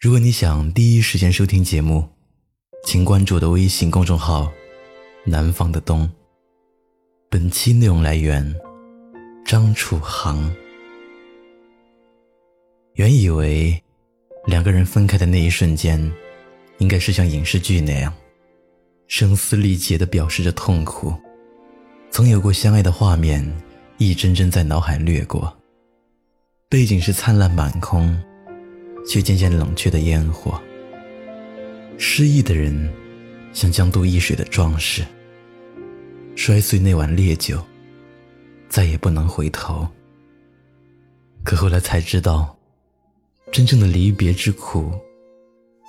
如果你想第一时间收听节目，请关注我的微信公众号“南方的冬”。本期内容来源张楚航。原以为两个人分开的那一瞬间，应该是像影视剧那样，声嘶力竭地表示着痛苦。曾有过相爱的画面，一帧帧在脑海掠过。背景是灿烂满空，却渐渐冷却的烟火。失意的人，像江渡易水的壮士，摔碎那碗烈酒，再也不能回头。可后来才知道，真正的离别之苦，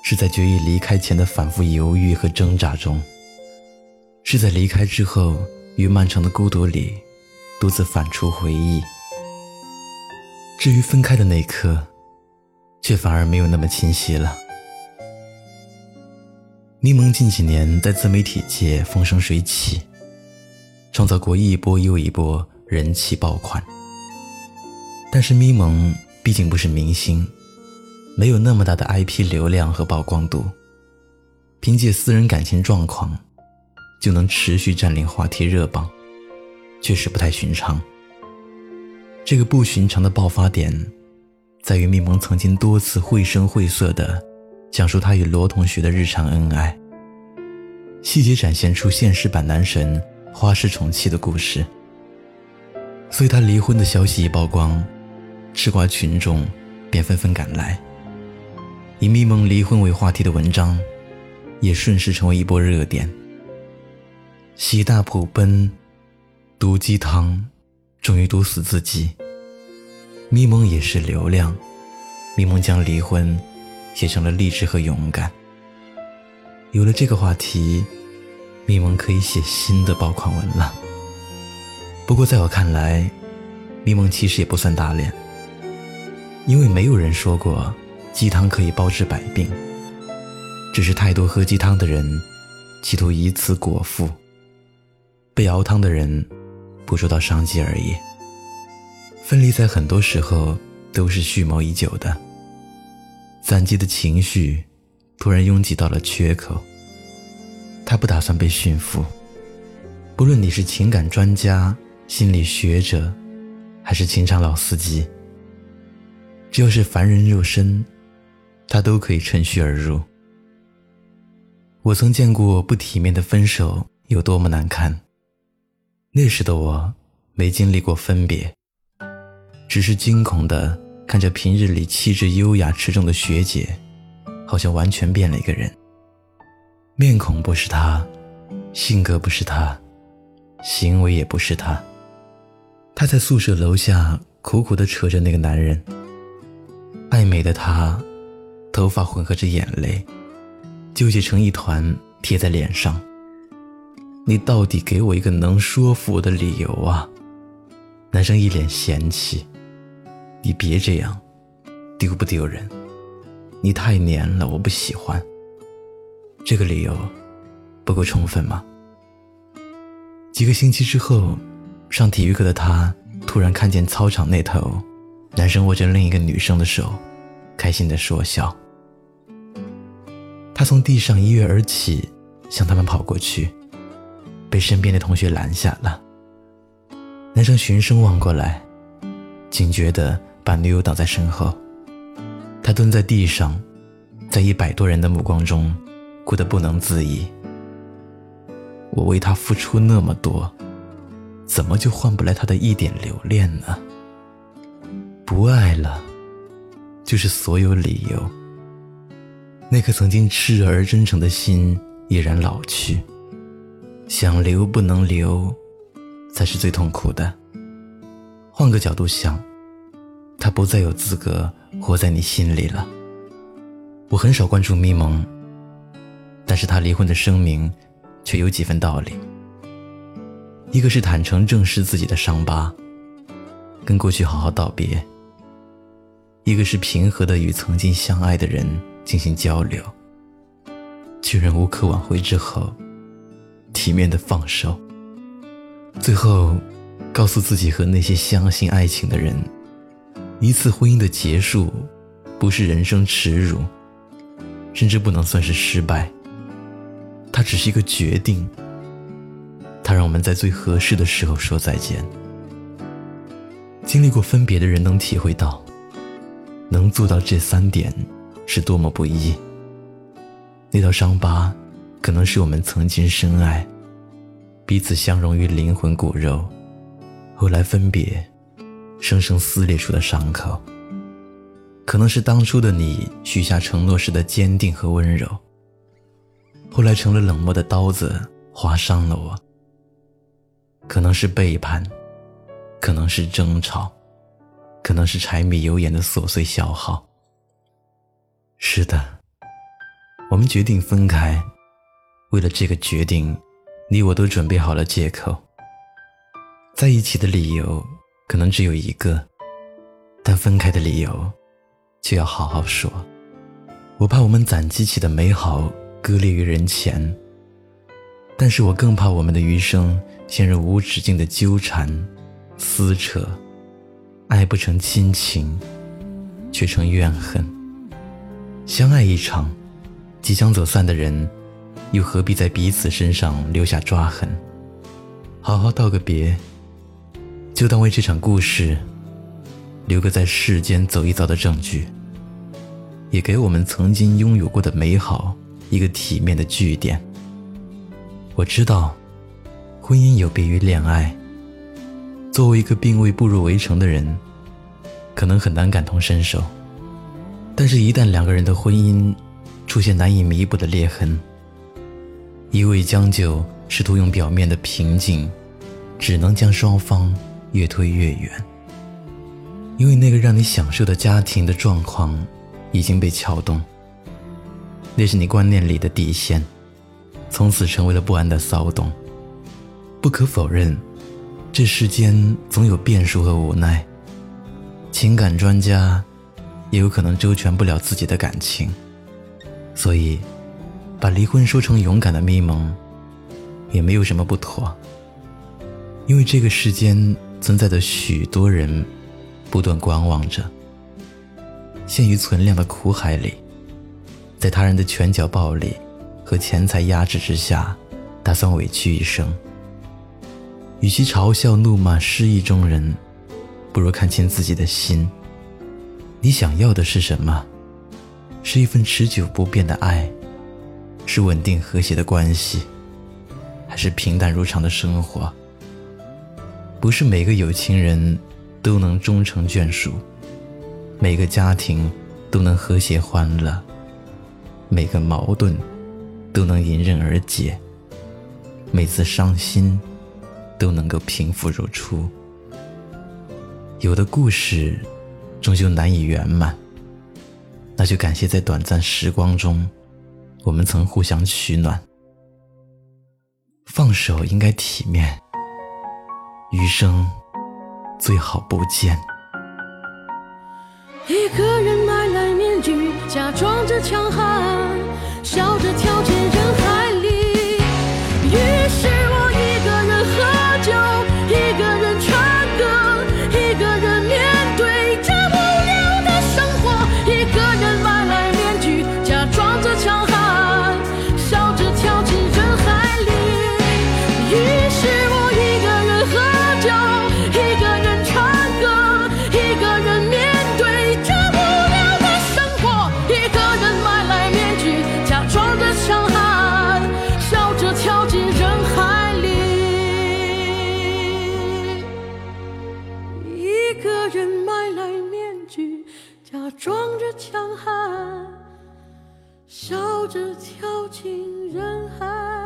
是在决意离开前的反复犹豫和挣扎中，是在离开之后。于漫长的孤独里，独自反刍回忆。至于分开的那一刻，却反而没有那么清晰了。咪蒙近几年在自媒体界风生水起，创造过一波又一波人气爆款。但是咪蒙毕竟不是明星，没有那么大的 IP 流量和曝光度，凭借私人感情状况。就能持续占领话题热榜，确实不太寻常。这个不寻常的爆发点，在于密蒙曾经多次绘声绘色地讲述他与罗同学的日常恩爱，细节展现出现实版男神花式宠妻的故事。所以他离婚的消息一曝光，吃瓜群众便纷纷赶来，以密蒙离婚为话题的文章，也顺势成为一波热点。喜大普奔，毒鸡汤，终于毒死自己。咪蒙也是流量，咪蒙将离婚写成了励志和勇敢。有了这个话题，咪蒙可以写新的爆款文了。不过在我看来，咪蒙其实也不算打脸，因为没有人说过鸡汤可以包治百病，只是太多喝鸡汤的人企图以此果腹。被熬汤的人捕捉到商机而已。分离在很多时候都是蓄谋已久的，攒积的情绪突然拥挤到了缺口。他不打算被驯服。不论你是情感专家、心理学者，还是情场老司机，只要是凡人肉身，他都可以趁虚而入。我曾见过不体面的分手有多么难看。那时的我，没经历过分别，只是惊恐的看着平日里气质优雅持重的学姐，好像完全变了一个人。面孔不是她，性格不是她，行为也不是她。她在宿舍楼下苦苦的扯着那个男人，爱美的她，头发混合着眼泪，纠结成一团贴在脸上。你到底给我一个能说服我的理由啊！男生一脸嫌弃，你别这样，丢不丢人？你太黏了，我不喜欢。这个理由不够充分吗？几个星期之后，上体育课的他突然看见操场那头，男生握着另一个女生的手，开心的说笑。他从地上一跃而起，向他们跑过去。被身边的同学拦下了。男生循声望过来，警觉地把女友挡在身后。他蹲在地上，在一百多人的目光中，哭得不能自已。我为他付出那么多，怎么就换不来他的一点留恋呢？不爱了，就是所有理由。那颗曾经炽热而真诚的心，已然老去。想留不能留，才是最痛苦的。换个角度想，他不再有资格活在你心里了。我很少关注咪蒙，但是他离婚的声明，却有几分道理。一个是坦诚正视自己的伤疤，跟过去好好道别；一个是平和的与曾经相爱的人进行交流。确认无可挽回之后。体面的放手，最后告诉自己和那些相信爱情的人，一次婚姻的结束，不是人生耻辱，甚至不能算是失败。它只是一个决定，它让我们在最合适的时候说再见。经历过分别的人能体会到，能做到这三点是多么不易。那道伤疤，可能是我们曾经深爱，彼此相融于灵魂骨肉，后来分别，生生撕裂出的伤口。可能是当初的你许下承诺时的坚定和温柔，后来成了冷漠的刀子，划伤了我。可能是背叛。可能是争吵，可能是柴米油盐的琐碎消耗。是的，我们决定分开，为了这个决定，你我都准备好了借口。在一起的理由可能只有一个，但分开的理由却要好好说。我怕我们攒积起的美好割裂于人前，但是我更怕我们的余生陷入无止境的纠缠。撕扯，爱不成亲情，却成怨恨。相爱一场，即将走散的人，又何必在彼此身上留下抓痕？好好道个别，就当为这场故事留个在世间走一遭的证据，也给我们曾经拥有过的美好一个体面的句点。我知道，婚姻有别于恋爱。作为一个并未步入围城的人，可能很难感同身受。但是，一旦两个人的婚姻出现难以弥补的裂痕，一味将就，试图用表面的平静，只能将双方越推越远。因为那个让你享受的家庭的状况已经被撬动，那是你观念里的底线，从此成为了不安的骚动。不可否认。这世间总有变数和无奈，情感专家也有可能周全不了自己的感情，所以把离婚说成勇敢的咪蒙，也没有什么不妥。因为这个世间存在着许多人，不断观望着，陷于存量的苦海里，在他人的拳脚暴力和钱财压制之下，打算委屈一生。与其嘲笑怒骂失意中人，不如看清自己的心。你想要的是什么？是一份持久不变的爱，是稳定和谐的关系，还是平淡如常的生活？不是每个有情人都能终成眷属，每个家庭都能和谐欢乐，每个矛盾都能迎刃而解，每次伤心。都能够平复如初。有的故事终究难以圆满，那就感谢在短暂时光中，我们曾互相取暖。放手应该体面，余生最好不见。一个人买来面具，假装着强悍，笑一个人买来面具假装着强悍笑着跳进人海。